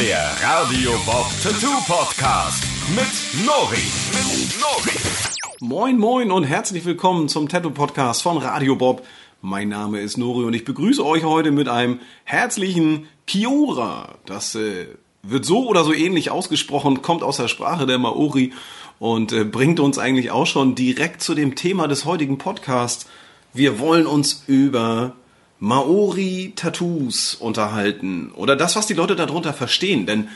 Der Radio Bob Tattoo Podcast mit Nori. Mit Nori. Moin moin und herzlich willkommen zum Tattoo Podcast von Radio Bob. Mein Name ist Nori und ich begrüße euch heute mit einem herzlichen Kiora. Das äh, wird so oder so ähnlich ausgesprochen, kommt aus der Sprache der Maori und äh, bringt uns eigentlich auch schon direkt zu dem Thema des heutigen Podcasts. Wir wollen uns über Maori-Tattoos unterhalten oder das, was die Leute darunter verstehen, denn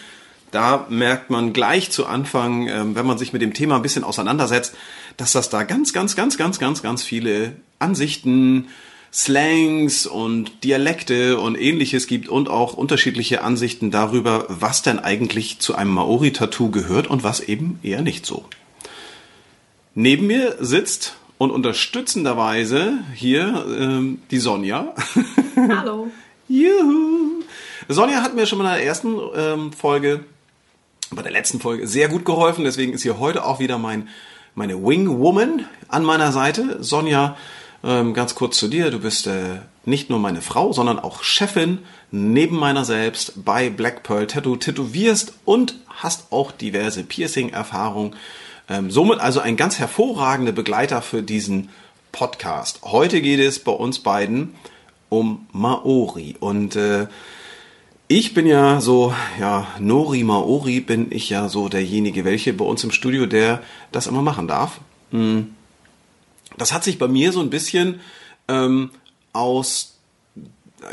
da merkt man gleich zu Anfang, ähm, wenn man sich mit dem Thema ein bisschen auseinandersetzt, dass das da ganz, ganz, ganz, ganz, ganz, ganz viele Ansichten, Slangs und Dialekte und ähnliches gibt und auch unterschiedliche Ansichten darüber, was denn eigentlich zu einem Maori-Tattoo gehört und was eben eher nicht so. Neben mir sitzt und unterstützenderweise hier ähm, die Sonja. Hallo. Juhu. Sonja hat mir schon mal in der ersten ähm, Folge, bei der letzten Folge, sehr gut geholfen. Deswegen ist hier heute auch wieder mein, meine Wing Woman an meiner Seite. Sonja, ähm, ganz kurz zu dir. Du bist äh, nicht nur meine Frau, sondern auch Chefin neben meiner selbst bei Black Pearl Tattoo. Tätowierst und hast auch diverse Piercing-Erfahrungen. Ähm, somit also ein ganz hervorragender Begleiter für diesen Podcast. Heute geht es bei uns beiden um Maori und äh, ich bin ja so, ja, Nori Maori bin ich ja so derjenige, welche bei uns im Studio, der das immer machen darf. Hm. Das hat sich bei mir so ein bisschen ähm, aus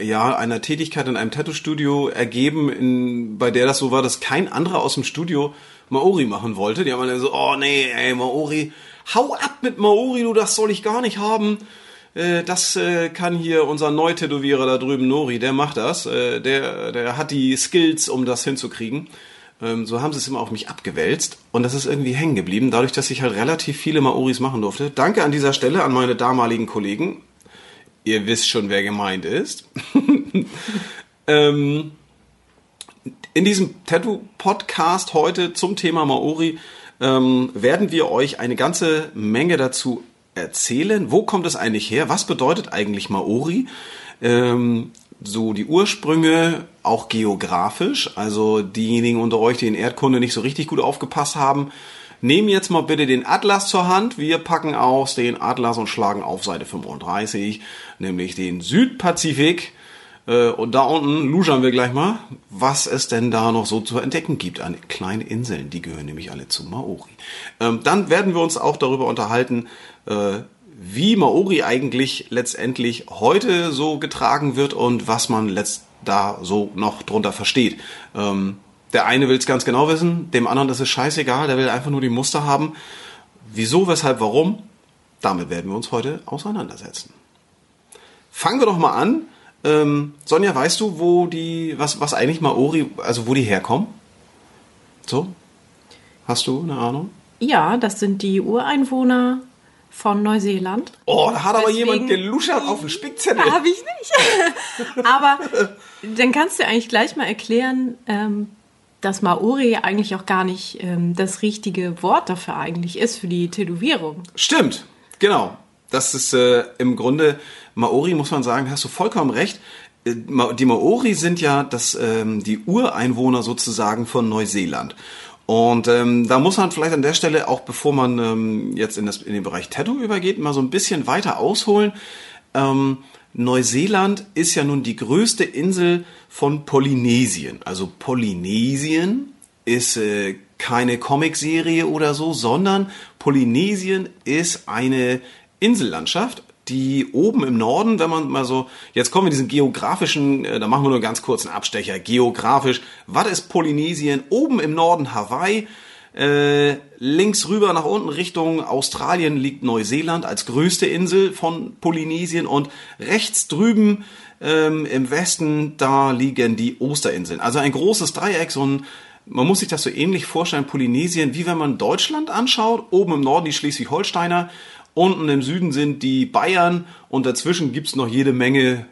ja, einer Tätigkeit in einem Tattoo-Studio ergeben, in, bei der das so war, dass kein anderer aus dem Studio Maori machen wollte. Die haben dann so, oh nee, ey, Maori, hau ab mit Maori, du, das soll ich gar nicht haben. Äh, das äh, kann hier unser Neutätowierer da drüben, Nori, der macht das. Äh, der, der hat die Skills, um das hinzukriegen. Ähm, so haben sie es immer auf mich abgewälzt. Und das ist irgendwie hängen geblieben, dadurch, dass ich halt relativ viele Maoris machen durfte. Danke an dieser Stelle an meine damaligen Kollegen. Ihr wisst schon, wer gemeint ist. ähm, in diesem Tattoo-Podcast heute zum Thema Maori ähm, werden wir euch eine ganze Menge dazu erzählen. Wo kommt es eigentlich her? Was bedeutet eigentlich Maori? Ähm, so die Ursprünge, auch geografisch. Also diejenigen unter euch, die in Erdkunde nicht so richtig gut aufgepasst haben, nehmen jetzt mal bitte den Atlas zur Hand. Wir packen aus den Atlas und schlagen auf Seite 35, nämlich den Südpazifik. Äh, und da unten luschern wir gleich mal, was es denn da noch so zu entdecken gibt an kleinen Inseln. Die gehören nämlich alle zu Maori. Ähm, dann werden wir uns auch darüber unterhalten, äh, wie Maori eigentlich letztendlich heute so getragen wird und was man letzt da so noch drunter versteht. Ähm, der eine will es ganz genau wissen, dem anderen ist es scheißegal, der will einfach nur die Muster haben. Wieso, weshalb, warum? Damit werden wir uns heute auseinandersetzen. Fangen wir doch mal an ähm, Sonja, weißt du, wo die, was, was eigentlich Maori, also wo die herkommen? So? Hast du eine Ahnung? Ja, das sind die Ureinwohner von Neuseeland. Oh, da hat aber jemand geluschert auf den Spickzettel. Habe ich nicht. aber dann kannst du eigentlich gleich mal erklären, ähm, dass Maori eigentlich auch gar nicht ähm, das richtige Wort dafür eigentlich ist, für die Tätowierung. Stimmt, genau. Das ist äh, im Grunde Maori, muss man sagen, hast du vollkommen recht. Äh, die Maori sind ja das, ähm, die Ureinwohner sozusagen von Neuseeland. Und ähm, da muss man vielleicht an der Stelle auch, bevor man ähm, jetzt in, das, in den Bereich Tattoo übergeht, mal so ein bisschen weiter ausholen. Ähm, Neuseeland ist ja nun die größte Insel von Polynesien. Also Polynesien ist äh, keine Comicserie oder so, sondern Polynesien ist eine Insellandschaft, die oben im Norden, wenn man mal so, jetzt kommen wir diesen geografischen, äh, da machen wir nur ganz kurz einen Abstecher, geografisch, was ist Polynesien? Oben im Norden Hawaii, äh, links rüber nach unten Richtung Australien liegt Neuseeland als größte Insel von Polynesien und rechts drüben ähm, im Westen, da liegen die Osterinseln. Also ein großes Dreieck, so ein man muss sich das so ähnlich vorstellen, Polynesien, wie wenn man Deutschland anschaut, oben im Norden die Schleswig-Holsteiner, Unten im Süden sind die Bayern und dazwischen gibt's noch jede Menge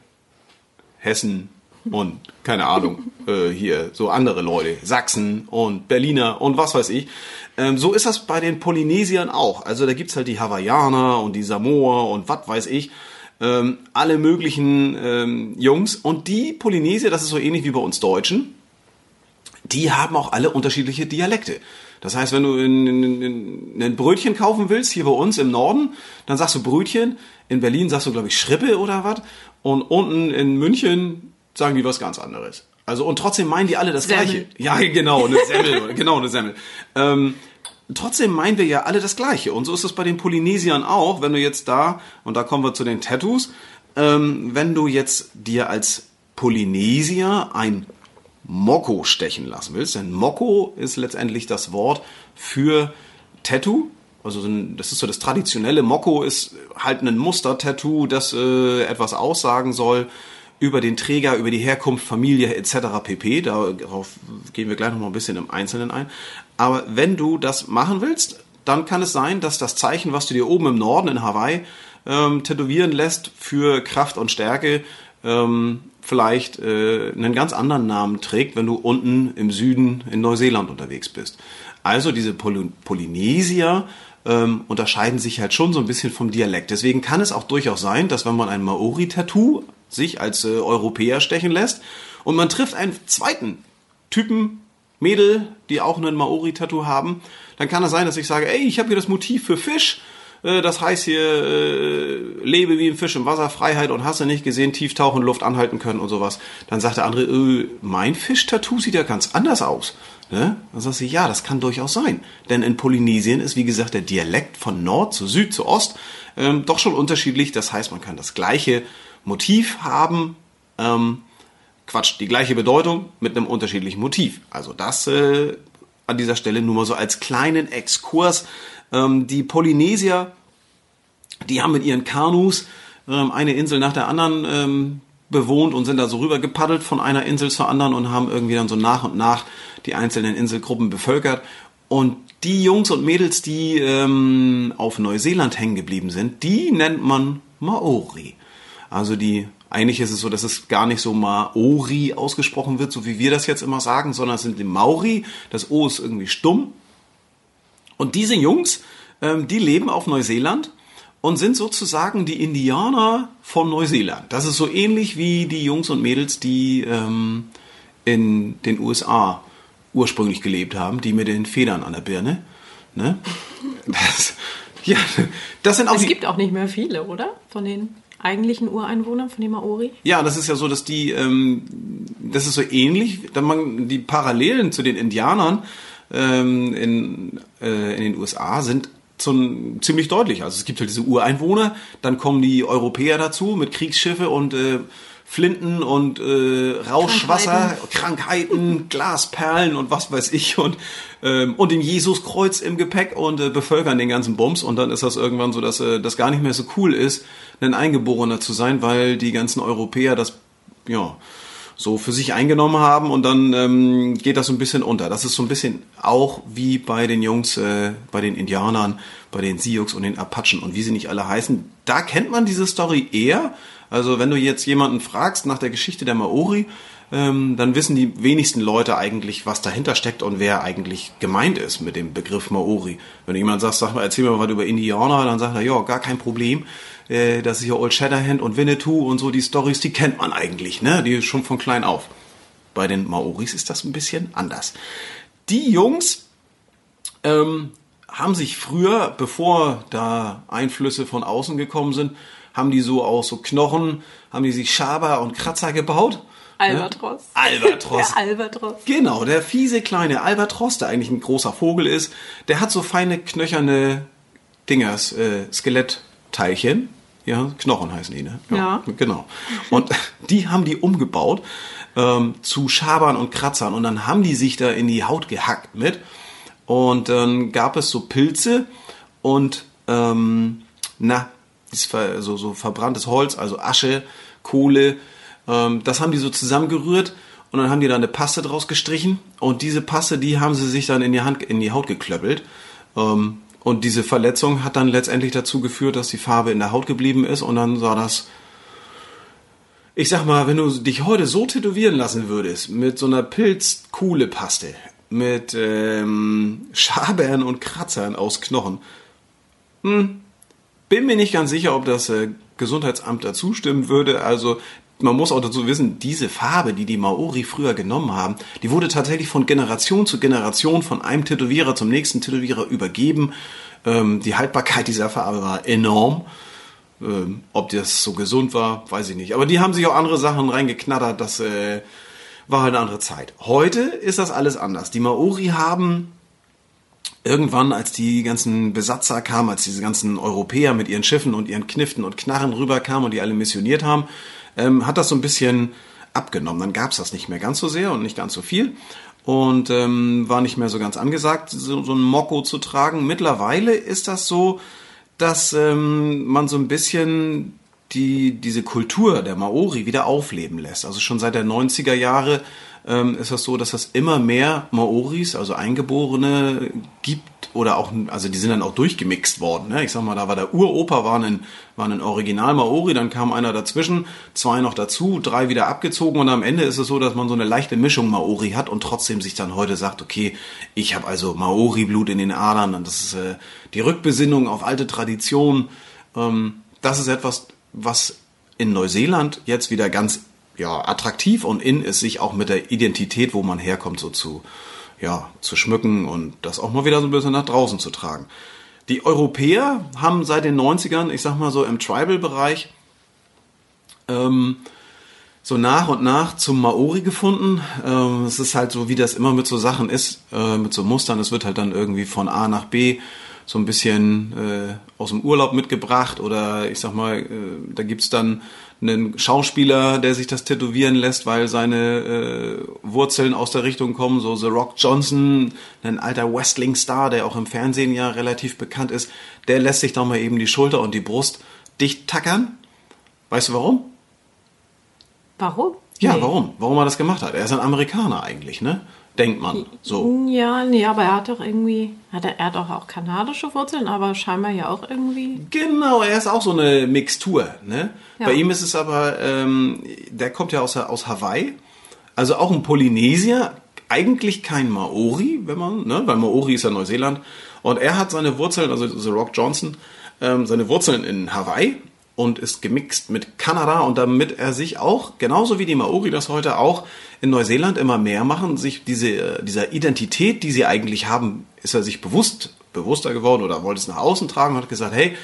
Hessen und keine Ahnung, äh, hier so andere Leute, Sachsen und Berliner und was weiß ich. Ähm, so ist das bei den Polynesiern auch. Also da gibt's halt die Hawaiianer und die Samoa und was weiß ich. Ähm, alle möglichen ähm, Jungs. Und die Polynesier, das ist so ähnlich wie bei uns Deutschen, die haben auch alle unterschiedliche Dialekte. Das heißt, wenn du in, in, in, ein Brötchen kaufen willst, hier bei uns im Norden, dann sagst du Brötchen. In Berlin sagst du, glaube ich, Schrippe oder was. Und unten in München sagen die was ganz anderes. Also, und trotzdem meinen die alle das Semmel. Gleiche. Ja, genau, eine Semmel. genau, eine Semmel. Ähm, trotzdem meinen wir ja alle das Gleiche. Und so ist es bei den Polynesiern auch. Wenn du jetzt da, und da kommen wir zu den Tattoos, ähm, wenn du jetzt dir als Polynesier ein Mokko stechen lassen willst, denn Mokko ist letztendlich das Wort für Tattoo. Also das ist so das traditionelle Mokko ist halt ein Muster-Tattoo, das äh, etwas aussagen soll über den Träger, über die Herkunft, Familie etc. pp. Darauf gehen wir gleich noch mal ein bisschen im Einzelnen ein. Aber wenn du das machen willst, dann kann es sein, dass das Zeichen, was du dir oben im Norden in Hawaii ähm, tätowieren lässt für Kraft und Stärke, ähm, vielleicht äh, einen ganz anderen Namen trägt, wenn du unten im Süden in Neuseeland unterwegs bist. Also diese Poly Polynesier ähm, unterscheiden sich halt schon so ein bisschen vom Dialekt. Deswegen kann es auch durchaus sein, dass wenn man ein Maori-Tattoo sich als äh, Europäer stechen lässt und man trifft einen zweiten Typen, Mädel, die auch einen Maori-Tattoo haben, dann kann es sein, dass ich sage, ey, ich habe hier das Motiv für Fisch. Äh, Das heißt hier, äh, lebe wie ein Fisch im Wasser, Freiheit und hast du nicht gesehen, tief tauchen, Luft anhalten können und sowas. Dann sagt der andere, äh, mein Fisch-Tattoo sieht ja ganz anders aus. Ne? Dann sagst du, ja, das kann durchaus sein. Denn in Polynesien ist, wie gesagt, der Dialekt von Nord zu Süd zu Ost ähm, doch schon unterschiedlich. Das heißt, man kann das gleiche Motiv haben, ähm, Quatsch, die gleiche Bedeutung mit einem unterschiedlichen Motiv. Also das äh, an dieser Stelle nur mal so als kleinen Exkurs. Ähm, die Polynesier, die haben mit ihren Kanus ähm, eine Insel nach der anderen ähm, bewohnt und sind da so rüber gepaddelt von einer Insel zur anderen und haben irgendwie dann so nach und nach die einzelnen Inselgruppen bevölkert. Und die Jungs und Mädels, die ähm, auf Neuseeland hängen geblieben sind, die nennt man Maori. Also die, eigentlich ist es so, dass es gar nicht so Maori ausgesprochen wird, so wie wir das jetzt immer sagen, sondern es sind die Maori. Das O ist irgendwie stumm. Und diese Jungs, ähm, die leben auf Neuseeland und sind sozusagen die Indianer von Neuseeland. Das ist so ähnlich wie die Jungs und Mädels, die ähm, in den USA ursprünglich gelebt haben, die mit den Federn an der Birne. Ne? Das, ja, das sind auch Es gibt auch nicht mehr viele, oder? Von den eigentlichen Ureinwohnern, von den Maori? Ja, das ist ja so, dass die, ähm, das ist so ähnlich, da man die Parallelen zu den Indianern ähm, in, äh, in den USA sind zum, ziemlich deutlich. Also es gibt halt diese Ureinwohner, dann kommen die Europäer dazu mit Kriegsschiffe und äh, Flinten und äh, Rauschwasser, Krankheiten, Glasperlen und was weiß ich und ähm, und den Jesuskreuz im Gepäck und äh, bevölkern den ganzen Bums und dann ist das irgendwann so, dass äh, das gar nicht mehr so cool ist, ein Eingeborener zu sein, weil die ganzen Europäer das ja so für sich eingenommen haben und dann ähm, geht das so ein bisschen unter. Das ist so ein bisschen auch wie bei den Jungs, äh, bei den Indianern, bei den Sioux und den Apachen und wie sie nicht alle heißen. Da kennt man diese Story eher. Also wenn du jetzt jemanden fragst nach der Geschichte der Maori, ähm, dann wissen die wenigsten Leute eigentlich, was dahinter steckt und wer eigentlich gemeint ist mit dem Begriff Maori. Wenn jemand sagt, sag mal, erzähl mir mal was über Indianer, dann sagt er, ja, gar kein Problem. Äh, das ist ja Old Shatterhand und Winnetou und so, die Stories, die kennt man eigentlich, ne? Die ist schon von klein auf. Bei den Maoris ist das ein bisschen anders. Die Jungs ähm, haben sich früher, bevor da Einflüsse von außen gekommen sind, haben die so aus so Knochen, haben die sich Schaber und Kratzer gebaut. Albatros. Ne? Albatros. Der Albatros. Genau, der fiese kleine Albatros, der eigentlich ein großer Vogel ist, der hat so feine knöcherne Dingers, äh, Skelettteilchen. Ja, Knochen heißen die, ne? Ja. Genau. Und die haben die umgebaut ähm, zu Schabern und Kratzern und dann haben die sich da in die Haut gehackt mit. Und dann gab es so Pilze und ähm, na, so, so verbranntes Holz, also Asche, Kohle, ähm, das haben die so zusammengerührt und dann haben die da eine Paste draus gestrichen und diese Paste, die haben sie sich dann in die Hand, in die Haut geklöppelt. Ähm, und diese Verletzung hat dann letztendlich dazu geführt, dass die Farbe in der Haut geblieben ist und dann sah das ich sag mal, wenn du dich heute so tätowieren lassen würdest, mit so einer Pilzkuhle-Paste, mit ähm, Schabern und Kratzern aus Knochen, hm, bin mir nicht ganz sicher, ob das äh, Gesundheitsamt da zustimmen würde. Also man muss auch dazu wissen, diese Farbe, die die Maori früher genommen haben, die wurde tatsächlich von Generation zu Generation von einem Tätowierer zum nächsten Tätowierer übergeben. Ähm, die Haltbarkeit dieser Farbe war enorm. Ähm, ob das so gesund war, weiß ich nicht. Aber die haben sich auch andere Sachen reingeknattert. Das äh, war halt eine andere Zeit. Heute ist das alles anders. Die Maori haben irgendwann, als die ganzen Besatzer kamen, als diese ganzen Europäer mit ihren Schiffen und ihren Kniften und Knarren rüberkamen und die alle missioniert haben, ähm, hat das so ein bisschen abgenommen. Dann gab es das nicht mehr ganz so sehr und nicht ganz so viel und ähm, war nicht mehr so ganz angesagt, so, so ein Mokko zu tragen. Mittlerweile ist das so, dass ähm, man so ein bisschen die, diese Kultur der Maori wieder aufleben lässt. Also schon seit der 90er Jahre ähm, ist das so, dass es immer mehr Maoris, also Eingeborene, gibt oder auch, also die sind dann auch durchgemixt worden. Ne? Ich sag mal, da war der Uropa, war ein, war ein Original Maori, dann kam einer dazwischen, zwei noch dazu, drei wieder abgezogen und am Ende ist es so, dass man so eine leichte Mischung Maori hat und trotzdem sich dann heute sagt, okay, ich habe also Maori-Blut in den Adern und das ist äh, die Rückbesinnung auf alte Traditionen. Ähm, das ist etwas, was in Neuseeland jetzt wieder ganz ja, attraktiv und in ist, sich auch mit der Identität, wo man herkommt, so zu, ja, zu schmücken und das auch mal wieder so ein bisschen nach draußen zu tragen. Die Europäer haben seit den 90ern, ich sag mal so im Tribal-Bereich, ähm, so nach und nach zum Maori gefunden. Ähm, es ist halt so, wie das immer mit so Sachen ist, äh, mit so Mustern. Es wird halt dann irgendwie von A nach B so ein bisschen äh, aus dem Urlaub mitgebracht oder ich sag mal, äh, da gibt's dann einen Schauspieler, der sich das tätowieren lässt, weil seine äh, Wurzeln aus der Richtung kommen, so The Rock Johnson, ein alter Wrestling-Star, der auch im Fernsehen ja relativ bekannt ist, der lässt sich doch mal eben die Schulter und die Brust dicht tackern. Weißt du warum? Warum? Ja, Nee. warum? Warum er das gemacht hat? Er ist ein Amerikaner eigentlich, ne? Denkt man. So. Ja, nee, aber er hat doch irgendwie, hat er, er hat doch auch kanadische Wurzeln, aber scheinbar ja auch irgendwie. Genau, er ist auch so eine Mixtur. Ne? Ja. Bei ihm ist es aber, ähm, der kommt ja aus, aus Hawaii, also auch ein Polynesier, eigentlich kein Maori, wenn man, ne? weil Maori ist ja Neuseeland. Und er hat seine Wurzeln, also The Rock Johnson, ähm, seine Wurzeln in Hawaii und ist gemixt mit Kanada und damit er sich auch, genauso wie die Maori das heute auch in Neuseeland immer mehr machen, sich diese, dieser Identität, die sie eigentlich haben, ist er sich bewusst, bewusster geworden oder wollte es nach außen tragen und hat gesagt, hey,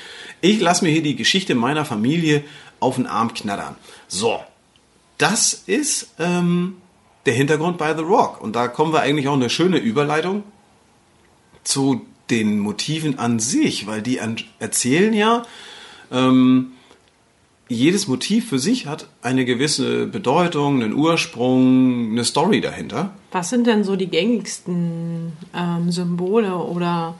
ich lasse mir hier die Geschichte meiner Familie auf den Arm knattern. So, das ist ähm, der Hintergrund bei The Rock. Und da kommen wir eigentlich auch eine schöne Überleitung zu den Motiven an sich, weil die an, erzählen ja, ähm, jedes Motiv für sich hat eine gewisse Bedeutung, einen Ursprung, eine Story dahinter. Was sind denn so die gängigsten ähm, Symbole oder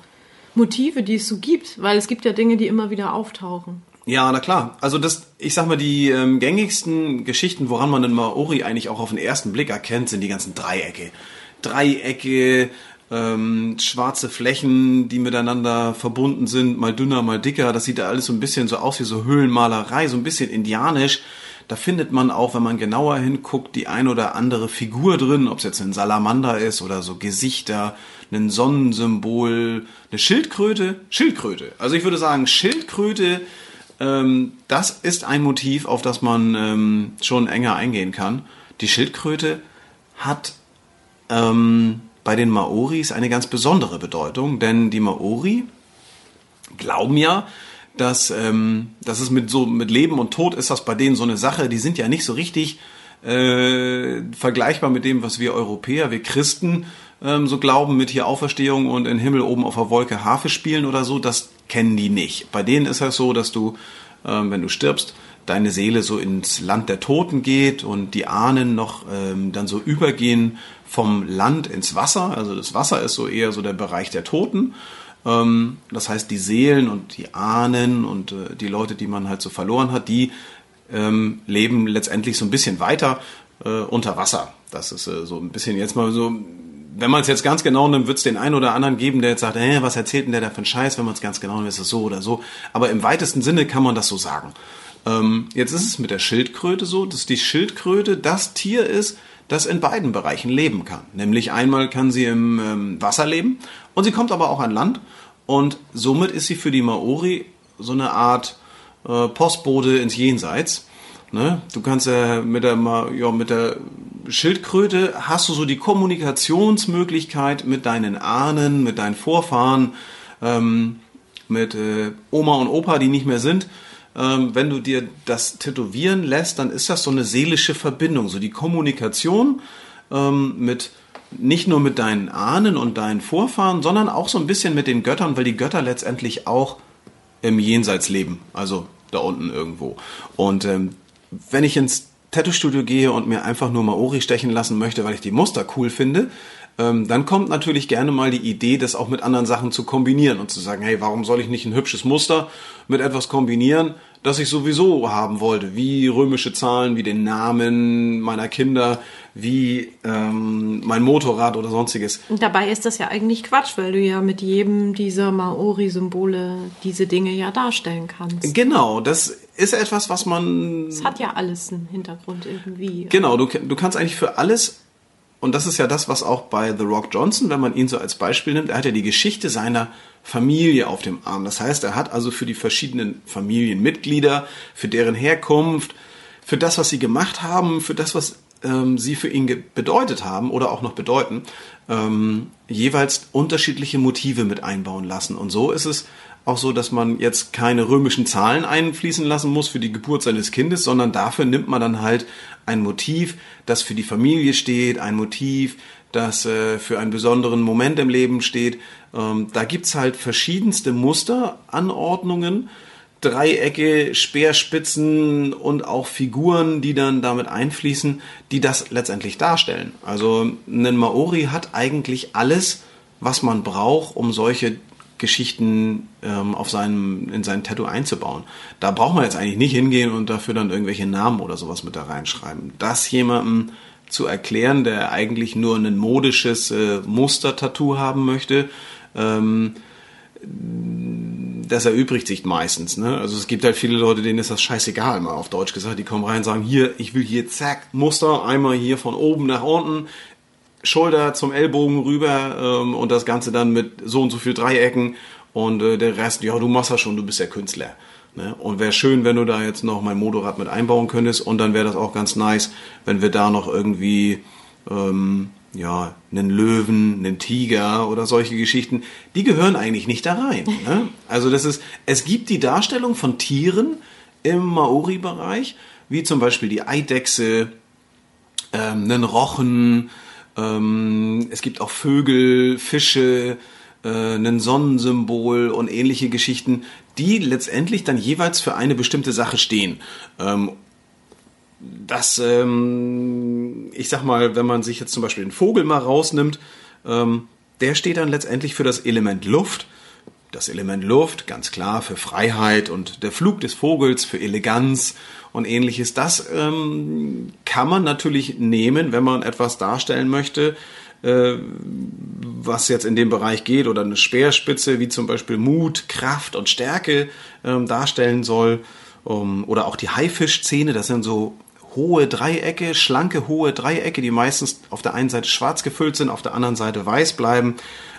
Motive, die es so gibt? Weil es gibt ja Dinge, die immer wieder auftauchen. Ja, na klar. Also das, ich sag mal, die ähm, gängigsten Geschichten, woran man den Maori eigentlich auch auf den ersten Blick erkennt, sind die ganzen Dreiecke. Dreiecke, ähm, schwarze Flächen, die miteinander verbunden sind, mal dünner, mal dicker. Das sieht ja alles so ein bisschen so aus wie so Höhlenmalerei, so ein bisschen indianisch. Da findet man auch, wenn man genauer hinguckt, die ein oder andere Figur drin, ob es jetzt ein Salamander ist oder so Gesichter, ein Sonnensymbol, eine Schildkröte. Schildkröte. Also ich würde sagen, Schildkröte, ähm, das ist ein Motiv, auf das man ähm, schon enger eingehen kann. Die Schildkröte hat ähm, bei den Maoris eine ganz besondere Bedeutung, denn die Maori glauben ja, dass, ähm, dass es mit so mit Leben und Tod ist das bei denen so eine Sache. Die sind ja nicht so richtig äh, vergleichbar mit dem, was wir Europäer, wir Christen ähm, so glauben mit hier Auferstehung und in Himmel oben auf der Wolke Harfe spielen oder so. Das kennen die nicht. Bei denen ist es so, dass du, ähm, wenn du stirbst, deine Seele so ins Land der Toten geht und die Ahnen noch ähm, dann so übergehen vom Land ins Wasser. Also das Wasser ist so eher so der Bereich der Toten. Ähm, das heißt, die Seelen und die Ahnen und äh, die Leute, die man halt so verloren hat, die ähm, leben letztendlich so ein bisschen weiter äh, unter Wasser. Das ist äh, so ein bisschen jetzt mal so, wenn man es jetzt ganz genau nimmt, wird es den einen oder anderen geben, der jetzt sagt, äh, was erzählt denn der da für einen Scheiß, wenn man es ganz genau nimmt, ist es so oder so. Aber im weitesten Sinne kann man das so sagen. Ähm, jetzt ist es mit der Schildkröte so, dass die Schildkröte das Tier ist, das in beiden Bereichen leben kann. Nämlich einmal kann sie im ähm, Wasser leben und sie kommt aber auch an Land und somit ist sie für die Maori so eine Art äh, Postbote ins Jenseits. Ne? Du kannst ja mit der, ja mit der Schildkröte hast du so die Kommunikationsmöglichkeit mit deinen Ahnen, mit deinen Vorfahren, ähm, mit äh, Oma und Opa, die nicht mehr sind. Ähm, wenn du dir das tätowieren lässt, dann ist das so eine seelische Verbindung, so die Kommunikation ähm, mit nicht nur mit deinen Ahnen und deinen Vorfahren, sondern auch so ein bisschen mit den Göttern, weil die Götter letztendlich auch im Jenseits leben, also da unten irgendwo. Und ähm, wenn ich ins Tattoo-Studio gehe und mir einfach nur Maori stechen lassen möchte, weil ich die Muster cool finde, ähm, dann kommt natürlich gerne mal die Idee, das auch mit anderen Sachen zu kombinieren und zu sagen, hey, warum soll ich nicht ein hübsches Muster mit etwas kombinieren, das ich sowieso haben wollte, wie römische Zahlen, wie den Namen meiner Kinder, wie ähm, mein Motorrad oder sonstiges. Und dabei ist das ja eigentlich Quatsch, weil du ja mit jedem dieser Maori-Symbole diese Dinge ja darstellen kannst. Genau, das ist etwas, was man. Es hat ja alles einen Hintergrund irgendwie. Genau, du, du kannst eigentlich für alles, und das ist ja das, was auch bei The Rock Johnson, wenn man ihn so als Beispiel nimmt, er hat ja die Geschichte seiner Familie auf dem Arm. Das heißt, er hat also für die verschiedenen Familienmitglieder, für deren Herkunft, für das, was sie gemacht haben, für das, was ähm, sie für ihn bedeutet haben oder auch noch bedeuten, ähm, jeweils unterschiedliche Motive mit einbauen lassen. Und so ist es auch so, dass man jetzt keine römischen Zahlen einfließen lassen muss für die Geburt seines Kindes, sondern dafür nimmt man dann halt ein Motiv, das für die Familie steht, ein Motiv, das äh, für einen besonderen Moment im Leben steht. Ähm, da gibt's halt verschiedenste Musteranordnungen, Dreiecke, Speerspitzen und auch Figuren, die dann damit einfließen, die das letztendlich darstellen. Also ein Maori hat eigentlich alles, was man braucht, um solche Geschichten ähm, auf seinem, in sein Tattoo einzubauen. Da braucht man jetzt eigentlich nicht hingehen und dafür dann irgendwelche Namen oder sowas mit da reinschreiben. Das jemandem zu erklären, der eigentlich nur ein modisches äh, Muster-Tattoo haben möchte, ähm, das erübrigt sich meistens. Ne? Also es gibt halt viele Leute, denen ist das scheißegal, mal auf Deutsch gesagt. Die kommen rein und sagen, hier, ich will hier, zack, Muster, einmal hier von oben nach unten, Schulter zum Ellbogen rüber ähm, und das Ganze dann mit so und so viel Dreiecken und äh, der Rest, ja, du machst das schon, du bist ja Künstler. Ne? Und wäre schön, wenn du da jetzt noch mein Motorrad mit einbauen könntest und dann wäre das auch ganz nice, wenn wir da noch irgendwie ähm, ja, einen Löwen, einen Tiger oder solche Geschichten, die gehören eigentlich nicht da rein. Ne? Also das ist, es gibt die Darstellung von Tieren im Maori-Bereich, wie zum Beispiel die Eidechse, ähm, einen Rochen, ähm, es gibt auch Vögel, Fische, äh, ein Sonnensymbol und ähnliche Geschichten, die letztendlich dann jeweils für eine bestimmte Sache stehen. Ähm, das, ähm, ich sag mal, wenn man sich jetzt zum Beispiel den Vogel mal rausnimmt, ähm, der steht dann letztendlich für das Element Luft. Das Element Luft, ganz klar, für Freiheit und der Flug des Vogels für Eleganz und ähnliches. Das ähm, kann man natürlich nehmen, wenn man etwas darstellen möchte, äh, was jetzt in dem Bereich geht, oder eine Speerspitze, wie zum Beispiel Mut, Kraft und Stärke ähm, darstellen soll. Um, oder auch die Haifischzähne, das sind so hohe Dreiecke, schlanke hohe Dreiecke, die meistens auf der einen Seite schwarz gefüllt sind, auf der anderen Seite weiß bleiben.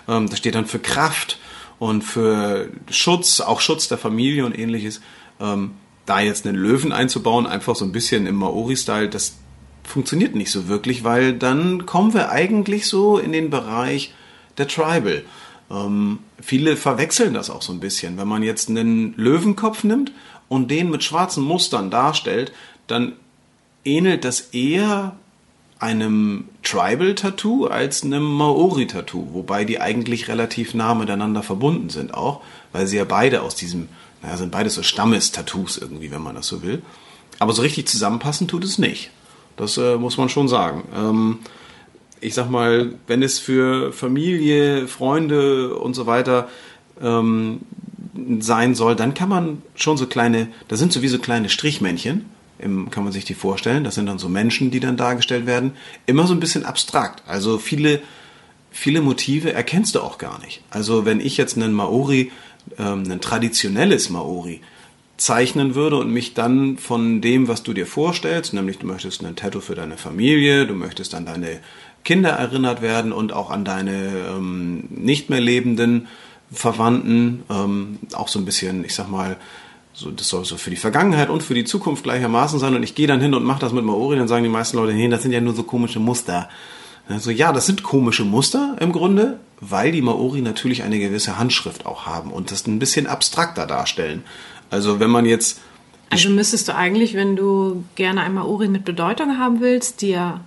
Ähm, das steht dann für Kraft und für Schutz, auch Schutz der Familie und ähnliches. Ähm, da jetzt einen Löwen einzubauen, einfach so ein bisschen im Maori-Style, das funktioniert nicht so wirklich, weil dann kommen wir eigentlich so in den Bereich der Tribal. Ähm, viele verwechseln das auch so ein bisschen. Wenn man jetzt einen Löwenkopf nimmt und den mit schwarzen Mustern darstellt, dann ähnelt das eher einem Tribal-Tattoo als einem Maori-Tattoo, wobei die eigentlich relativ nah miteinander verbunden sind auch, weil sie ja beide aus diesem naja, sind beides so Stammes-Tattoos irgendwie, wenn man das so will. Aber so richtig zusammenpassen tut es nicht. Das äh, muss man schon sagen. Ähm, ich sag mal, wenn es für Familie, Freunde und so weiter ähm, sein soll, dann kann man schon so kleine, das sind sowieso kleine Strichmännchen, im, kann man sich die vorstellen. Das sind dann so Menschen, die dann dargestellt werden. Immer so ein bisschen abstrakt. Also viele, viele Motive erkennst du auch gar nicht. Also wenn ich jetzt einen Maori ähm, ein traditionelles Maori zeichnen würde und mich dann von dem, was du dir vorstellst, nämlich du möchtest ein Tattoo für deine Familie, du möchtest an deine Kinder erinnert werden und auch an deine ähm, nicht mehr lebenden Verwandten, ähm, auch so ein bisschen, ich sag mal, So, das soll so für die Vergangenheit und für die Zukunft gleichermaßen sein. Und ich gehe dann hin und mache das mit Maori, dann sagen die meisten Leute, nee, das sind ja nur so komische Muster. Also ja, das sind komische Muster im Grunde, weil die Maori natürlich eine gewisse Handschrift auch haben und das ein bisschen abstrakter darstellen. Also wenn man jetzt Also müsstest du eigentlich, wenn du gerne ein Maori mit Bedeutung haben willst, dir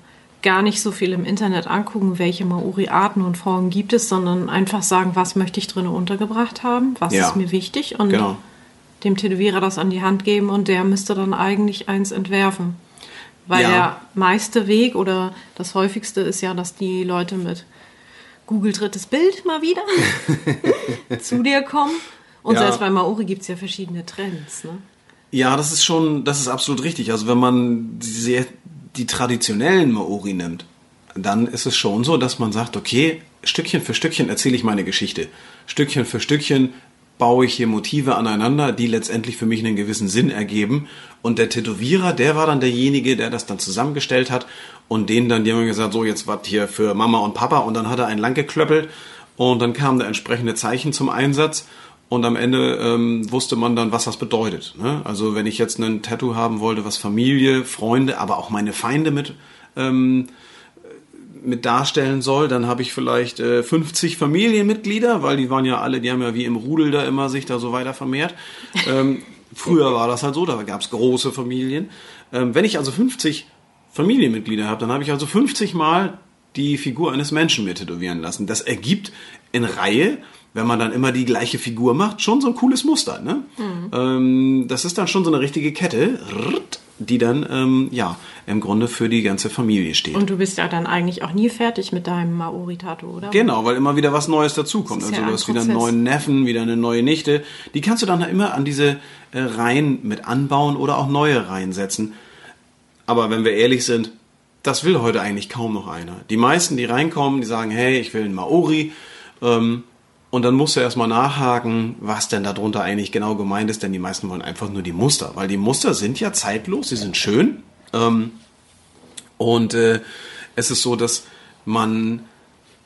gar nicht so viel im Internet angucken, welche Maori-Arten und Formen gibt es, sondern einfach sagen, was möchte ich drin untergebracht haben, was Ja. ist mir wichtig und Genau. Dem Tätowierer das an die Hand geben und der müsste dann eigentlich eins entwerfen. Weil Ja. der meiste Weg oder das häufigste ist ja, dass die Leute mit Google drittes Bild mal wieder zu dir kommen. Und Ja. selbst bei Maori gibt es ja verschiedene Trends. Ne? Ja, das ist schon, das ist absolut richtig. Also wenn man die, die traditionellen Maori nimmt, dann ist es schon so, dass man sagt, okay, Stückchen für Stückchen erzähle ich meine Geschichte. Stückchen für Stückchen baue ich hier Motive aneinander, die letztendlich für mich einen gewissen Sinn ergeben. Und der Tätowierer, der war dann derjenige, der das dann zusammengestellt hat und denen dann, die haben gesagt, so jetzt was hier für Mama und Papa und dann hat er einen lang geklöppelt und dann kam der entsprechende Zeichen zum Einsatz und am Ende ähm, wusste man dann, was das bedeutet. Ne? Also wenn ich jetzt ein Tattoo haben wollte, was Familie, Freunde, aber auch meine Feinde mit ähm, mit darstellen soll, dann habe ich vielleicht äh, 50 Familienmitglieder, weil die waren ja alle, die haben ja wie im Rudel da immer sich da so weiter vermehrt. Ähm, früher war das halt so, da gab es große Familien. Ähm, wenn ich also 50 Familienmitglieder habe, dann habe ich also 50 Mal die Figur eines Menschen mir tätowieren lassen. Das ergibt in Reihe, wenn man dann immer die gleiche Figur macht, schon so ein cooles Muster. Ne? Ähm, das ist dann schon so eine richtige Kette, die dann ähm, ja im Grunde für die ganze Familie steht. Und du bist ja dann eigentlich auch nie fertig mit deinem Maori-Tattoo, oder? Genau, weil immer wieder was Neues dazukommt. Also ja du hast wieder einen Prozess. neuen Neffen, wieder eine neue Nichte. Die kannst du dann immer an diese äh, Reihen mit anbauen oder auch neue Reihen setzen. Aber wenn wir ehrlich sind, das will heute eigentlich kaum noch einer. Die meisten, die reinkommen, die sagen, hey, ich will einen Maori. Ähm, und dann musst du erstmal nachhaken, was denn darunter eigentlich genau gemeint ist, denn die meisten wollen einfach nur die Muster. Weil die Muster sind ja zeitlos, sie sind schön. Ähm, und äh, es ist so, dass man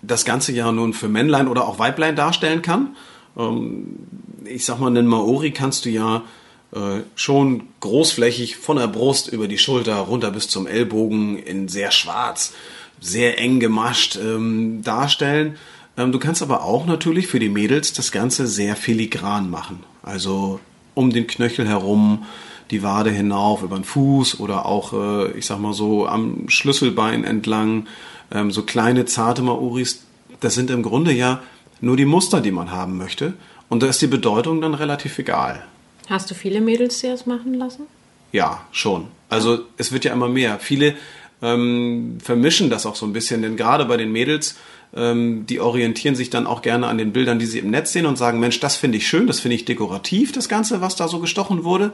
das ganze ja nun für Männlein oder auch Weiblein darstellen kann. Ähm, ich sag mal, einen Maori kannst du ja äh, schon großflächig von der Brust über die Schulter runter bis zum Ellbogen in sehr schwarz, sehr eng gemascht ähm, darstellen. Ähm, du kannst aber auch natürlich für die Mädels das Ganze sehr filigran machen. Also um den Knöchel herum, die Wade hinauf, über den Fuß oder auch, äh, ich sag mal so, am Schlüsselbein entlang. Ähm, so kleine, zarte Maoris, das sind im Grunde ja nur die Muster, die man haben möchte. Und da ist die Bedeutung dann relativ egal. Hast du viele Mädels, die das machen lassen? Ja, schon. Also es wird ja immer mehr. Viele ähm, vermischen das auch so ein bisschen, denn gerade bei den Mädels, ähm, die orientieren sich dann auch gerne an den Bildern, die sie im Netz sehen und sagen, Mensch, das finde ich schön, das finde ich dekorativ, das Ganze, was da so gestochen wurde.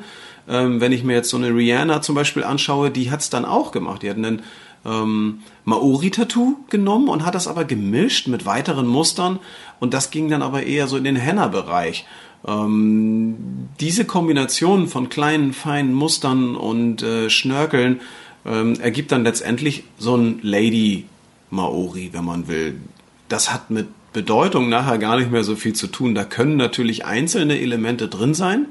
Ähm, wenn ich mir jetzt so eine Rihanna zum Beispiel anschaue, die hat es dann auch gemacht. Die hat einen ähm, Maori-Tattoo genommen und hat das aber gemischt mit weiteren Mustern und das ging dann aber eher so in den Henna-Bereich. Ähm, diese Kombination von kleinen, feinen Mustern und äh, Schnörkeln ähm, ergibt dann letztendlich so ein Lady Maori, wenn man will. Das hat mit Bedeutung nachher gar nicht mehr so viel zu tun. Da können natürlich einzelne Elemente drin sein,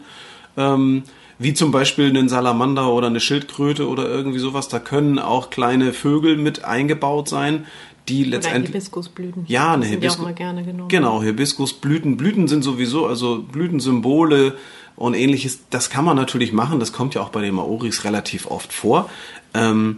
ähm, wie zum Beispiel einen Salamander oder eine Schildkröte oder irgendwie sowas. Da können auch kleine Vögel mit eingebaut sein, die Oder letztendlich Hibiskusblüten. ja, eine Die sind ja auch Hibiskus. mal gerne genommen. Genau, Hibiskusblüten. Blüten sind sowieso, also Blütensymbole und ähnliches. Das kann man natürlich machen. Das kommt ja auch bei den Maoris relativ oft vor. Ähm,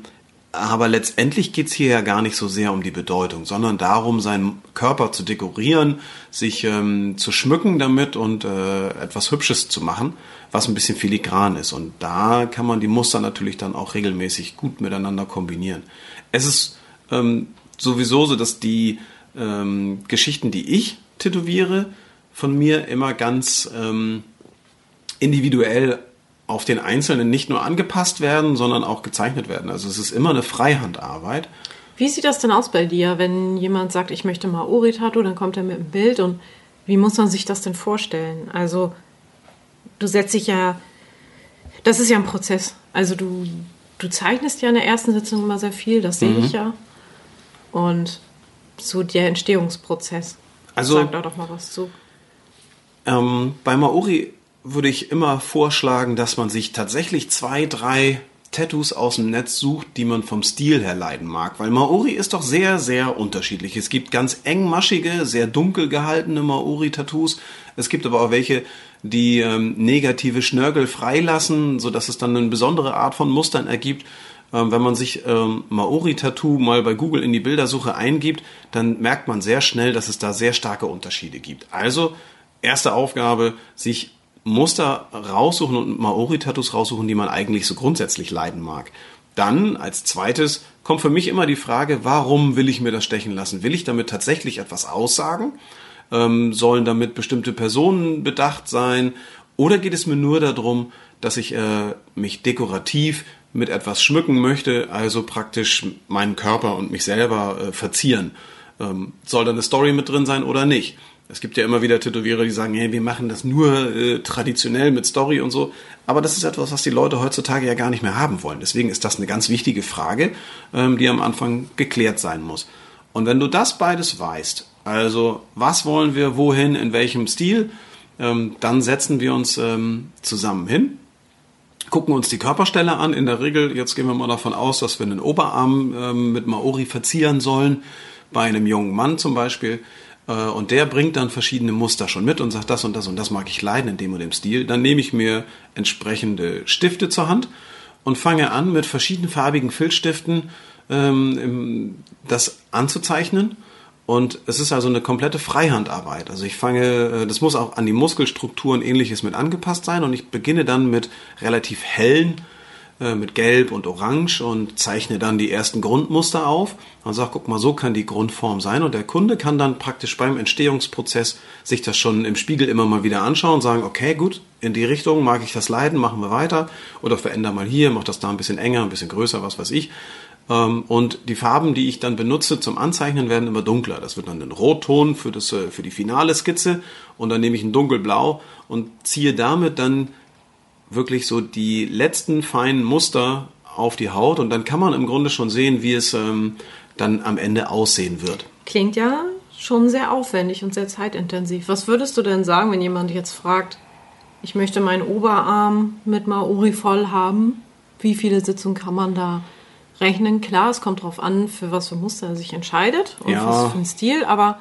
aber letztendlich geht's hier ja gar nicht so sehr um die Bedeutung, sondern darum, seinen Körper zu dekorieren, sich ähm, zu schmücken damit und äh, etwas Hübsches zu machen, was ein bisschen filigran ist. Und da kann man die Muster natürlich dann auch regelmäßig gut miteinander kombinieren. Es ist ähm, sowieso so, dass die ähm, Geschichten, die ich tätowiere, von mir immer ganz ähm, individuell auf den Einzelnen nicht nur angepasst werden, sondern auch gezeichnet werden. Also es ist immer eine Freihandarbeit. Wie sieht das denn aus bei dir, wenn jemand sagt, ich möchte mal Ori-Tattoo, dann kommt er mit einem Bild und wie muss man sich das denn vorstellen? Also du setzt dich ja, das ist ja ein Prozess. Also du, du zeichnest ja in der ersten Sitzung immer sehr viel, das sehe ich ja. Und so der Entstehungsprozess. Also- Sag da doch mal was zu. Ähm, bei Maori würde ich immer vorschlagen, dass man sich tatsächlich zwei, drei Tattoos aus dem Netz sucht, die man vom Stil her leiden mag. Weil Maori ist doch sehr, sehr unterschiedlich. Es gibt ganz engmaschige, sehr dunkel gehaltene Maori-Tattoos. Es gibt aber auch welche, die ähm, negative Schnörkel freilassen, sodass es dann eine besondere Art von Mustern ergibt. Ähm, wenn man sich ähm, Maori-Tattoo mal bei Google in die Bildersuche eingibt, dann merkt man sehr schnell, dass es da sehr starke Unterschiede gibt. Also, erste Aufgabe, sich Muster raussuchen und Maori-Tattoos raussuchen, die man eigentlich so grundsätzlich leiden mag. Dann als zweites kommt für mich immer die Frage, warum will ich mir das stechen lassen? Will ich damit tatsächlich etwas aussagen? Ähm, sollen damit bestimmte Personen bedacht sein? Oder geht es mir nur darum, dass ich äh, mich dekorativ mit etwas schmücken möchte, also praktisch meinen Körper und mich selber äh, verzieren? Ähm, soll da eine Story mit drin sein oder nicht? Es gibt ja immer wieder Tätowierer, die sagen, hey, wir machen das nur äh, traditionell mit Story und so. Aber das ist etwas, was die Leute heutzutage ja gar nicht mehr haben wollen. Deswegen ist das eine ganz wichtige Frage, ähm, die am Anfang geklärt sein muss. Und wenn du das beides weißt, also was wollen wir, wohin, in welchem Stil, ähm, dann setzen wir uns ähm, zusammen hin, gucken uns die Körperstelle an. In der Regel, jetzt gehen wir mal davon aus, dass wir einen Oberarm ähm, mit Maori verzieren sollen, bei einem jungen Mann zum Beispiel und der bringt dann verschiedene Muster schon mit und sagt, das und das und das mag ich leiden in dem und dem Stil. Dann nehme ich mir entsprechende Stifte zur Hand und fange an, mit verschiedenfarbigen Filzstiften ähm, das anzuzeichnen. Und es ist also eine komplette Freihandarbeit. Also ich fange, äh, das muss auch an die Muskelstrukturen ähnliches mit angepasst sein und ich beginne dann mit relativ hellen äh, mit Gelb und Orange und zeichne dann die ersten Grundmuster auf und sage, guck mal, so kann die Grundform sein. Und der Kunde kann dann praktisch beim Entstehungsprozess sich das schon im Spiegel immer mal wieder anschauen und sagen, okay, gut, in die Richtung mag ich das leiden, machen wir weiter. Oder veränder mal hier, mach das da ein bisschen enger, ein bisschen größer, was weiß ich. Ähm, und die Farben, die ich dann benutze zum Anzeichnen, werden immer dunkler. Das wird dann ein Rotton für, das, äh, für die finale Skizze. Und dann nehme ich ein dunkelblau und ziehe damit dann wirklich so die letzten feinen Muster auf die Haut und dann kann man im Grunde schon sehen, wie es ähm, dann am Ende aussehen wird. Klingt ja schon sehr aufwendig und sehr zeitintensiv. Was würdest du denn sagen, wenn jemand jetzt fragt, ich möchte meinen Oberarm mit Maori voll haben? Wie viele Sitzungen kann man da rechnen? Klar, es kommt darauf an, für was für Muster er sich entscheidet und ja. was für einen Stil, aber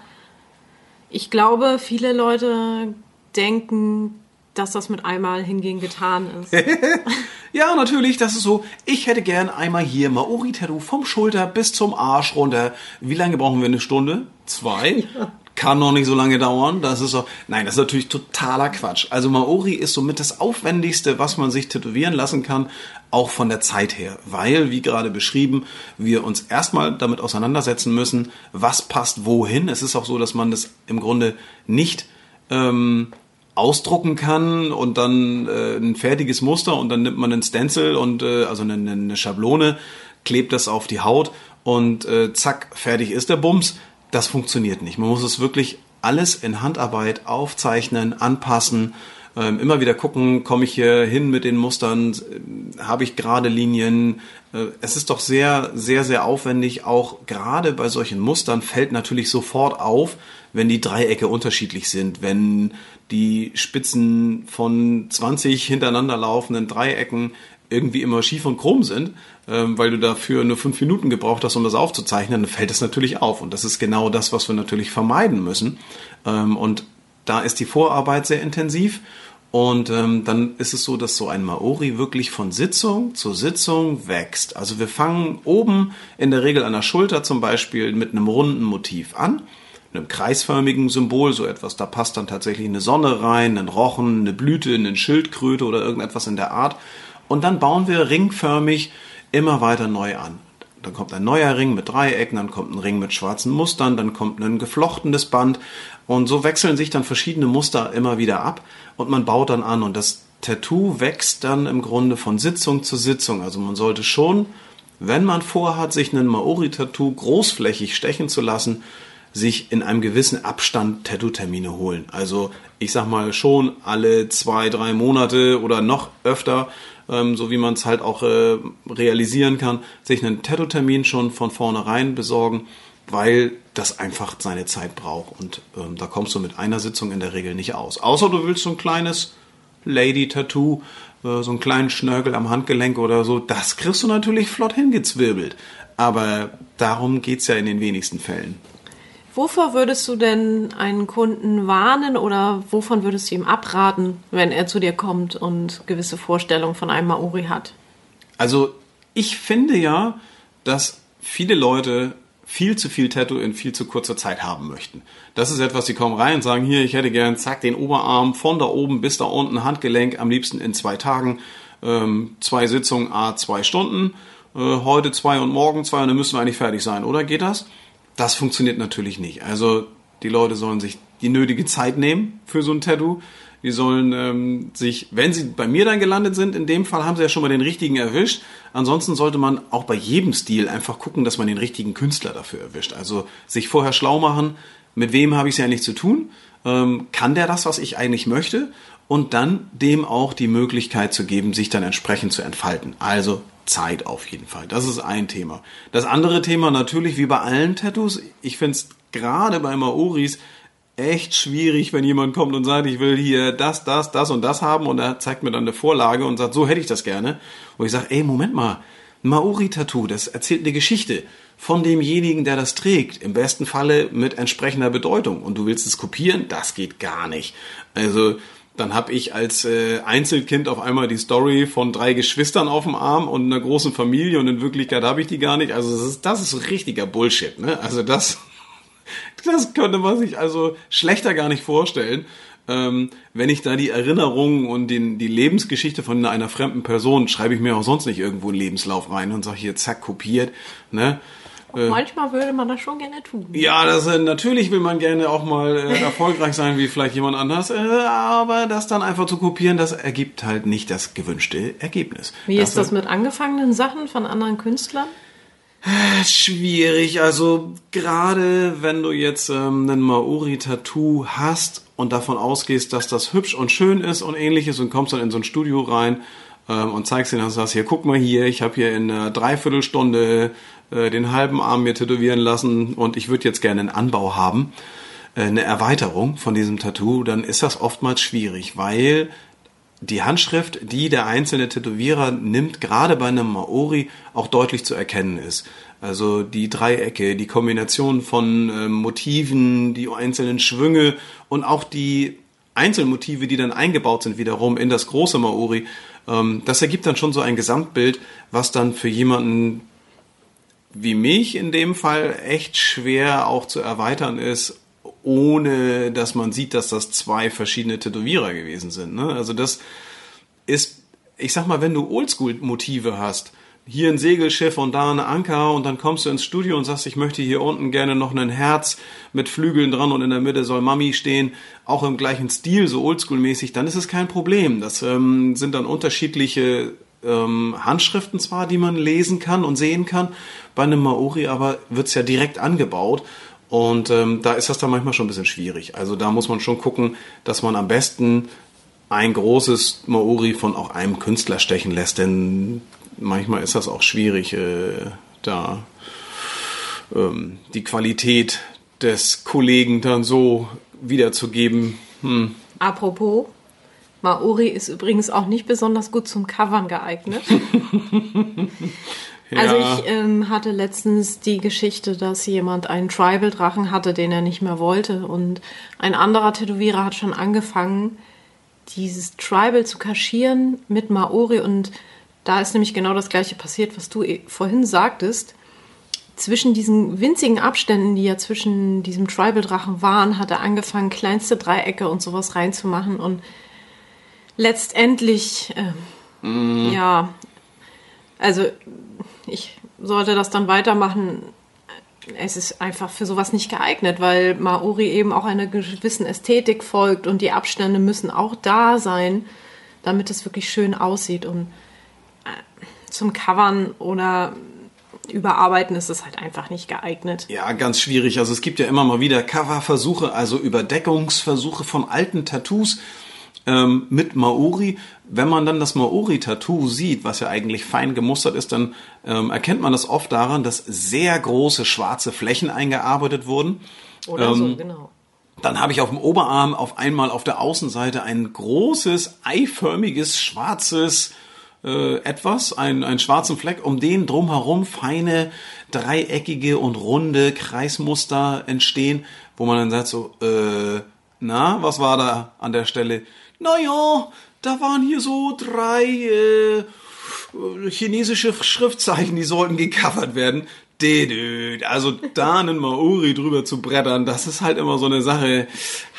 ich glaube, viele Leute denken, dass das mit einmal hingehen getan ist. ja, natürlich, das ist so. Ich hätte gern einmal hier Maori-Tattoo vom Schulter bis zum Arsch runter. Wie lange brauchen wir? Eine Stunde? Zwei? Ja. Kann noch nicht so lange dauern. Das ist so. Nein, das ist natürlich totaler Quatsch. Also Maori ist somit das Aufwendigste, was man sich tätowieren lassen kann, auch von der Zeit her. Weil, wie gerade beschrieben, wir uns erstmal damit auseinandersetzen müssen, was passt wohin. Es ist auch so, dass man das im Grunde nicht ähm, ausdrucken kann und dann äh, ein fertiges Muster und dann nimmt man einen Stencil und äh, also eine, eine Schablone, klebt das auf die Haut und äh, zack, fertig ist der Bums. Das funktioniert nicht. Man muss es wirklich alles in Handarbeit aufzeichnen, anpassen, ähm, immer wieder gucken, komme ich hier hin mit den Mustern, äh, habe ich gerade Linien. Äh, es ist doch sehr, sehr, sehr aufwendig. Auch gerade bei solchen Mustern fällt natürlich sofort auf, wenn die Dreiecke unterschiedlich sind, wenn die Spitzen von 20 hintereinander laufenden Dreiecken irgendwie immer schief und krumm sind, ähm, weil du dafür nur fünf Minuten gebraucht hast, um das aufzuzeichnen, dann fällt es natürlich auf. Und das ist genau das, was wir natürlich vermeiden müssen. Ähm, und da ist die Vorarbeit sehr intensiv. Und ähm, dann ist es so, dass so ein Maori wirklich von Sitzung zu Sitzung wächst. Also wir fangen oben in der Regel an der Schulter zum Beispiel mit einem runden Motiv an einem kreisförmigen Symbol, so etwas, da passt dann tatsächlich eine Sonne rein, ein Rochen, eine Blüte, eine Schildkröte oder irgendetwas in der Art. Und dann bauen wir ringförmig immer weiter neu an. Dann kommt ein neuer Ring mit Dreiecken, dann kommt ein Ring mit schwarzen Mustern, dann kommt ein geflochtenes Band und so wechseln sich dann verschiedene Muster immer wieder ab und man baut dann an und das Tattoo wächst dann im Grunde von Sitzung zu Sitzung. Also man sollte schon, wenn man vorhat, sich einen Maori-Tattoo großflächig stechen zu lassen, sich in einem gewissen Abstand Tattoo-Termine holen. Also ich sag mal schon alle zwei, drei Monate oder noch öfter, ähm, so wie man es halt auch äh, realisieren kann, sich einen Tattoo-Termin schon von vornherein besorgen, weil das einfach seine Zeit braucht. Und ähm, da kommst du mit einer Sitzung in der Regel nicht aus. Außer du willst so ein kleines Lady-Tattoo, äh, so einen kleinen Schnörkel am Handgelenk oder so, das kriegst du natürlich flott hingezwirbelt. Aber darum geht's ja in den wenigsten Fällen. Wovor würdest du denn einen Kunden warnen oder wovon würdest du ihm abraten, wenn er zu dir kommt und gewisse Vorstellungen von einem Maori hat? Also ich finde ja, dass viele Leute viel zu viel Tattoo in viel zu kurzer Zeit haben möchten. Das ist etwas, sie kommen rein und sagen, hier, ich hätte gern, zack, den Oberarm von da oben bis da unten, Handgelenk, am liebsten in zwei Tagen, ähm, zwei Sitzungen, a zwei Stunden, äh, heute zwei und morgen zwei und dann müssen wir eigentlich fertig sein, oder? Geht das? Das funktioniert natürlich nicht. Also die Leute sollen sich die nötige Zeit nehmen für so ein Tattoo. Die sollen ähm, sich, wenn sie bei mir dann gelandet sind, in dem Fall haben sie ja schon mal den richtigen erwischt. Ansonsten sollte man auch bei jedem Stil einfach gucken, dass man den richtigen Künstler dafür erwischt. Also sich vorher schlau machen, mit wem habe ich es ja nicht zu tun, ähm, kann der das, was ich eigentlich möchte und dann dem auch die Möglichkeit zu geben, sich dann entsprechend zu entfalten. Also Zeit auf jeden Fall. Das ist ein Thema. Das andere Thema natürlich wie bei allen Tattoos. Ich finde es gerade bei Maoris echt schwierig, wenn jemand kommt und sagt, ich will hier das, das, das und das haben und er zeigt mir dann eine Vorlage und sagt, so hätte ich das gerne. Und ich sage, ey, Moment mal, Maori-Tattoo, das erzählt eine Geschichte von demjenigen, der das trägt. Im besten Falle mit entsprechender Bedeutung. Und du willst es kopieren? Das geht gar nicht. Also, dann habe ich als äh, Einzelkind auf einmal die Story von drei Geschwistern auf dem Arm und einer großen Familie und in Wirklichkeit habe ich die gar nicht. Also das ist, das ist richtiger Bullshit. Ne? Also das das könnte man sich also schlechter gar nicht vorstellen. Ähm, wenn ich da die Erinnerungen und den, die Lebensgeschichte von einer fremden Person schreibe ich mir auch sonst nicht irgendwo einen Lebenslauf rein und sage hier zack kopiert. Ne? Äh, Manchmal würde man das schon gerne tun. Ja, das, äh, natürlich will man gerne auch mal äh, erfolgreich sein wie vielleicht jemand anders, äh, aber das dann einfach zu kopieren, das ergibt halt nicht das gewünschte Ergebnis. Wie ist das mit angefangenen Sachen von anderen Künstlern? Schwierig, also gerade wenn du jetzt ähm, ein Maori-Tattoo hast und davon ausgehst, dass das hübsch und schön ist und ähnliches und kommst dann in so ein Studio rein ähm, und zeigst ihnen, dass du sagst, hier, guck mal hier, ich habe hier in einer Dreiviertelstunde äh, den halben Arm mir tätowieren lassen und ich würde jetzt gerne einen Anbau haben, äh, eine Erweiterung von diesem Tattoo, dann ist das oftmals schwierig, weil die Handschrift, die der einzelne Tätowierer nimmt, gerade bei einem Maori auch deutlich zu erkennen ist. Also die Dreiecke, die Kombination von äh, Motiven, die einzelnen Schwünge und auch die Einzelmotive, die dann eingebaut sind wiederum in das große Maori, ähm, das ergibt dann schon so ein Gesamtbild, was dann für jemanden wie mich in dem Fall echt schwer auch zu erweitern ist ohne dass man sieht, dass das zwei verschiedene Tätowierer gewesen sind. Ne? Also das ist, ich sag mal, wenn du Oldschool-Motive hast, hier ein Segelschiff und da ein Anker und dann kommst du ins Studio und sagst, ich möchte hier unten gerne noch ein Herz mit Flügeln dran und in der Mitte soll Mami stehen, auch im gleichen Stil, so oldschool-mäßig, dann ist es kein Problem. Das ähm, sind dann unterschiedliche ähm, Handschriften zwar, die man lesen kann und sehen kann, bei einem Maori aber wird's ja direkt angebaut und ähm, da ist das dann manchmal schon ein bisschen schwierig. Also da muss man schon gucken, dass man am besten ein großes Maori von auch einem Künstler stechen lässt, denn manchmal ist das auch schwierig, äh, da ähm, die Qualität des Kollegen dann so wiederzugeben. Hm. Apropos, Maori ist übrigens auch nicht besonders gut zum Covern geeignet. Also ich ähm, hatte letztens die Geschichte, dass jemand einen Tribal-Drachen hatte, den er nicht mehr wollte. Und ein anderer Tätowierer hat schon angefangen, dieses Tribal zu kaschieren mit Maori. Und da ist nämlich genau das gleiche passiert, was du e- vorhin sagtest. Zwischen diesen winzigen Abständen, die ja zwischen diesem Tribal-Drachen waren, hat er angefangen, kleinste Dreiecke und sowas reinzumachen. Und letztendlich, äh, mm. ja, also ich sollte das dann weitermachen. Es ist einfach für sowas nicht geeignet, weil Maori eben auch einer gewissen Ästhetik folgt und die Abstände müssen auch da sein, damit es wirklich schön aussieht. Und äh, zum Covern oder überarbeiten ist es halt einfach nicht geeignet. Ja, ganz schwierig. Also es gibt ja immer mal wieder Coverversuche, also Überdeckungsversuche von alten Tattoos ähm, mit Maori. Wenn man dann das Maori-Tattoo sieht, was ja eigentlich fein gemustert ist, dann ähm, erkennt man das oft daran, dass sehr große schwarze Flächen eingearbeitet wurden. Oder ähm, so, genau. Dann habe ich auf dem Oberarm auf einmal auf der Außenseite ein großes, eiförmiges, schwarzes äh, etwas, ein, einen schwarzen Fleck, um den drumherum feine, dreieckige und runde Kreismuster entstehen, wo man dann sagt so, äh, na, was war da an der Stelle? Naja, da waren hier so drei äh, chinesische Schriftzeichen, die sollten gecovert werden. Also da einen Maori drüber zu brettern, das ist halt immer so eine Sache.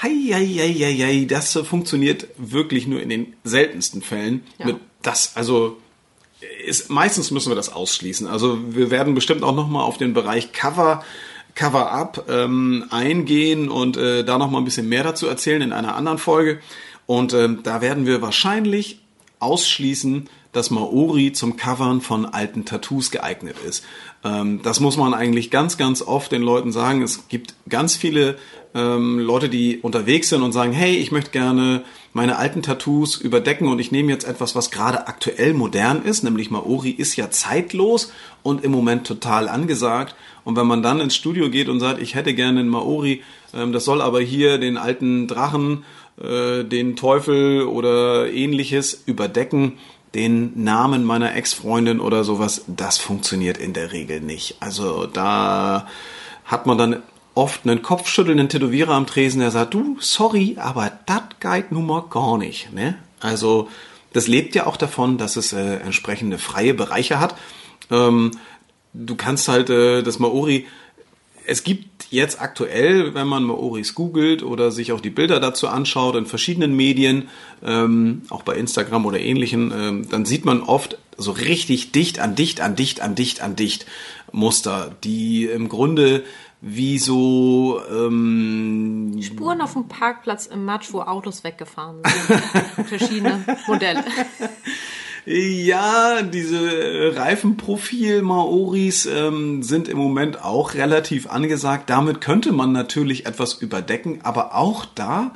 Hei, hei, hei, hei, das funktioniert wirklich nur in den seltensten Fällen. Ja. Mit das, also ist, meistens müssen wir das ausschließen. Also wir werden bestimmt auch noch mal auf den Bereich Cover Cover-up ähm, eingehen und äh, da noch mal ein bisschen mehr dazu erzählen in einer anderen Folge. Und ähm, da werden wir wahrscheinlich ausschließen, dass Maori zum Covern von alten Tattoos geeignet ist. Ähm, das muss man eigentlich ganz, ganz oft den Leuten sagen. Es gibt ganz viele ähm, Leute, die unterwegs sind und sagen, hey, ich möchte gerne meine alten Tattoos überdecken und ich nehme jetzt etwas, was gerade aktuell modern ist, nämlich Maori ist ja zeitlos und im Moment total angesagt. Und wenn man dann ins Studio geht und sagt, ich hätte gerne einen Maori, ähm, das soll aber hier den alten Drachen, äh, den Teufel oder ähnliches überdecken, den Namen meiner Ex-Freundin oder sowas, das funktioniert in der Regel nicht. Also da hat man dann oft einen kopfschüttelnden Tätowierer am Tresen, der sagt, du, sorry, aber das geht nun mal gar nicht. Ne? Also das lebt ja auch davon, dass es äh, entsprechende freie Bereiche hat. Ähm, du kannst halt äh, das Maori es gibt jetzt aktuell, wenn man Maoris googelt oder sich auch die Bilder dazu anschaut in verschiedenen Medien, ähm, auch bei Instagram oder ähnlichen, ähm, dann sieht man oft so richtig dicht an dicht an dicht an dicht an dicht Muster, die im Grunde wie so ähm, Spuren auf dem Parkplatz im Matsch, wo Autos weggefahren sind. Verschiedene Modelle. Ja, diese Reifenprofil-Maoris ähm, sind im Moment auch relativ angesagt. Damit könnte man natürlich etwas überdecken, aber auch da,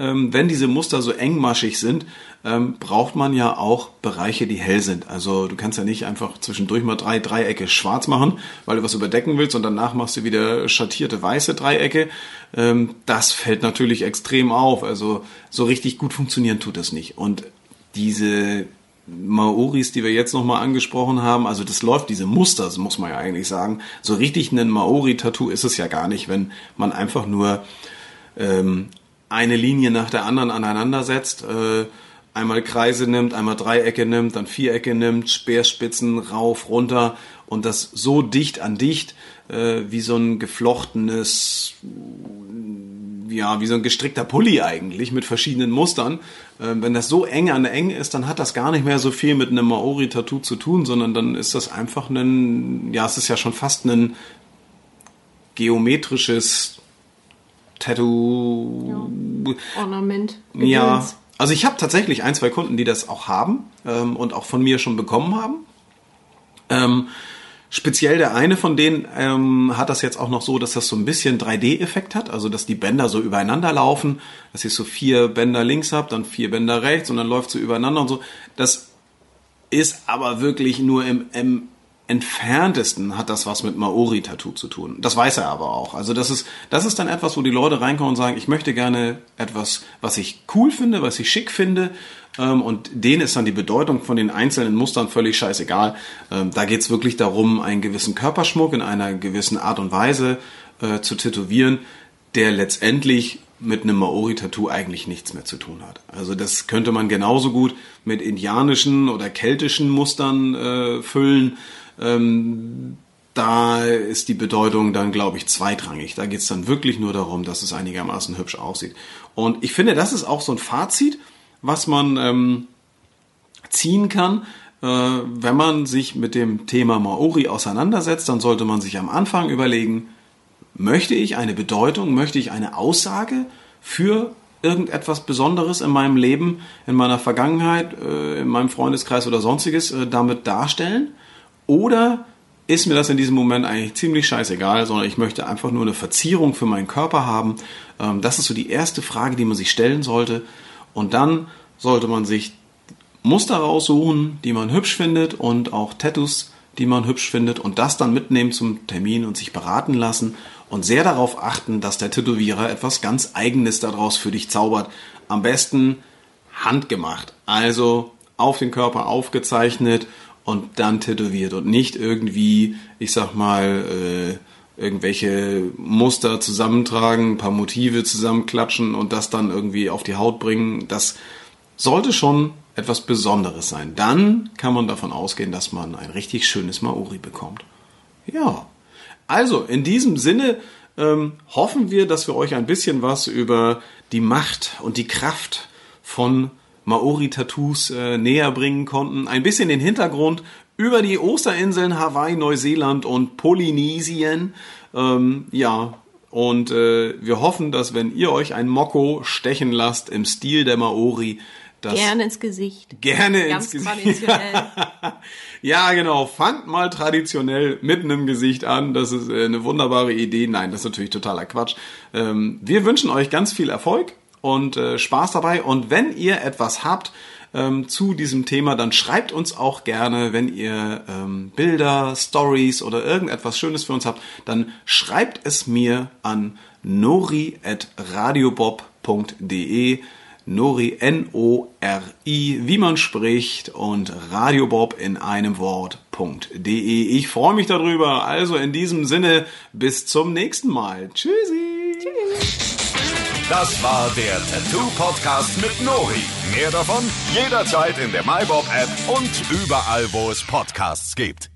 ähm, wenn diese Muster so engmaschig sind, ähm, braucht man ja auch Bereiche, die hell sind. Also du kannst ja nicht einfach zwischendurch mal drei Dreiecke schwarz machen, weil du was überdecken willst und danach machst du wieder schattierte weiße Dreiecke. Ähm, das fällt natürlich extrem auf. Also so richtig gut funktionieren tut das nicht. Und diese Maoris, die wir jetzt nochmal angesprochen haben, also das läuft, diese Muster, muss man ja eigentlich sagen. So richtig ein Maori-Tattoo ist es ja gar nicht, wenn man einfach nur ähm, eine Linie nach der anderen aneinander setzt, äh, einmal Kreise nimmt, einmal Dreiecke nimmt, dann Vierecke nimmt, Speerspitzen rauf, runter und das so dicht an dicht, äh, wie so ein geflochtenes ja, wie so ein gestrickter Pulli eigentlich mit verschiedenen Mustern. Ähm, wenn das so eng an eng ist, dann hat das gar nicht mehr so viel mit einem Maori-Tattoo zu tun, sondern dann ist das einfach ein, ja, es ist ja schon fast ein geometrisches Tattoo. Ja. Ornament. Gedöns. Ja. Also ich habe tatsächlich ein, zwei Kunden, die das auch haben ähm, und auch von mir schon bekommen haben. Ähm, Speziell der eine von denen ähm, hat das jetzt auch noch so, dass das so ein bisschen 3D-Effekt hat, also dass die Bänder so übereinander laufen, dass ich so vier Bänder links habe, dann vier Bänder rechts und dann läuft so übereinander und so. Das ist aber wirklich nur im, im entferntesten hat das was mit Maori-Tattoo zu tun. Das weiß er aber auch. Also das ist, das ist dann etwas, wo die Leute reinkommen und sagen, ich möchte gerne etwas, was ich cool finde, was ich schick finde. Ähm, und denen ist dann die Bedeutung von den einzelnen Mustern völlig scheißegal. Ähm, da geht's wirklich darum, einen gewissen Körperschmuck in einer gewissen Art und Weise äh, zu tätowieren, der letztendlich mit einem Maori-Tattoo eigentlich nichts mehr zu tun hat. Also das könnte man genauso gut mit indianischen oder keltischen Mustern äh, füllen ähm, da ist die Bedeutung dann, glaube ich, zweitrangig. Da geht es dann wirklich nur darum, dass es einigermaßen hübsch aussieht. Und ich finde, das ist auch so ein Fazit, was man ähm, ziehen kann. Äh, wenn man sich mit dem Thema Maori auseinandersetzt, dann sollte man sich am Anfang überlegen, möchte ich eine Bedeutung, möchte ich eine Aussage für irgendetwas Besonderes in meinem Leben, in meiner Vergangenheit, äh, in meinem Freundeskreis oder sonstiges äh, damit darstellen? Oder ist mir das in diesem Moment eigentlich ziemlich scheißegal, sondern ich möchte einfach nur eine Verzierung für meinen Körper haben. Ähm, das ist so die erste Frage, die man sich stellen sollte. Und dann sollte man sich Muster raussuchen, die man hübsch findet und auch Tattoos, die man hübsch findet und das dann mitnehmen zum Termin und sich beraten lassen und sehr darauf achten, dass der Tätowierer etwas ganz Eigenes daraus für dich zaubert. Am besten handgemacht, also auf den Körper aufgezeichnet und dann tätowiert und nicht irgendwie, ich sag mal, äh, irgendwelche Muster zusammentragen, ein paar Motive zusammenklatschen und das dann irgendwie auf die Haut bringen. Das sollte schon etwas Besonderes sein. Dann kann man davon ausgehen, dass man ein richtig schönes Maori bekommt. Ja. Also, in diesem Sinne ähm, hoffen wir, dass wir euch ein bisschen was über die Macht und die Kraft von Maori-Tattoos äh, näher bringen konnten. Ein bisschen den Hintergrund über die Osterinseln Hawaii, Neuseeland und Polynesien. Ähm, ja, und äh, wir hoffen, dass wenn ihr euch ein Mokko stechen lasst im Stil der Maori, das Gerne ins Gesicht. Gerne Ganz ins Gesicht. traditionell. ja, genau. Fangt mal traditionell mitten im Gesicht an. Das ist äh, eine wunderbare Idee. Nein, das ist natürlich totaler Quatsch. Ähm, wir wünschen euch ganz viel Erfolg und äh, Spaß dabei. Und wenn ihr etwas habt ähm, zu diesem Thema, dann schreibt uns auch gerne, wenn ihr ähm, Bilder, Stories oder irgendetwas Schönes für uns habt, dann schreibt es mir an nori@radiobob.de. Nori, N-O-R-I, wie man spricht, und Radiobob in einem Wort.de. Ich freue mich darüber. Also in diesem Sinne, bis zum nächsten Mal. Tschüssi. Das war der Tattoo Podcast mit Nori. Mehr davon jederzeit in der MyBob App und überall, wo es Podcasts gibt.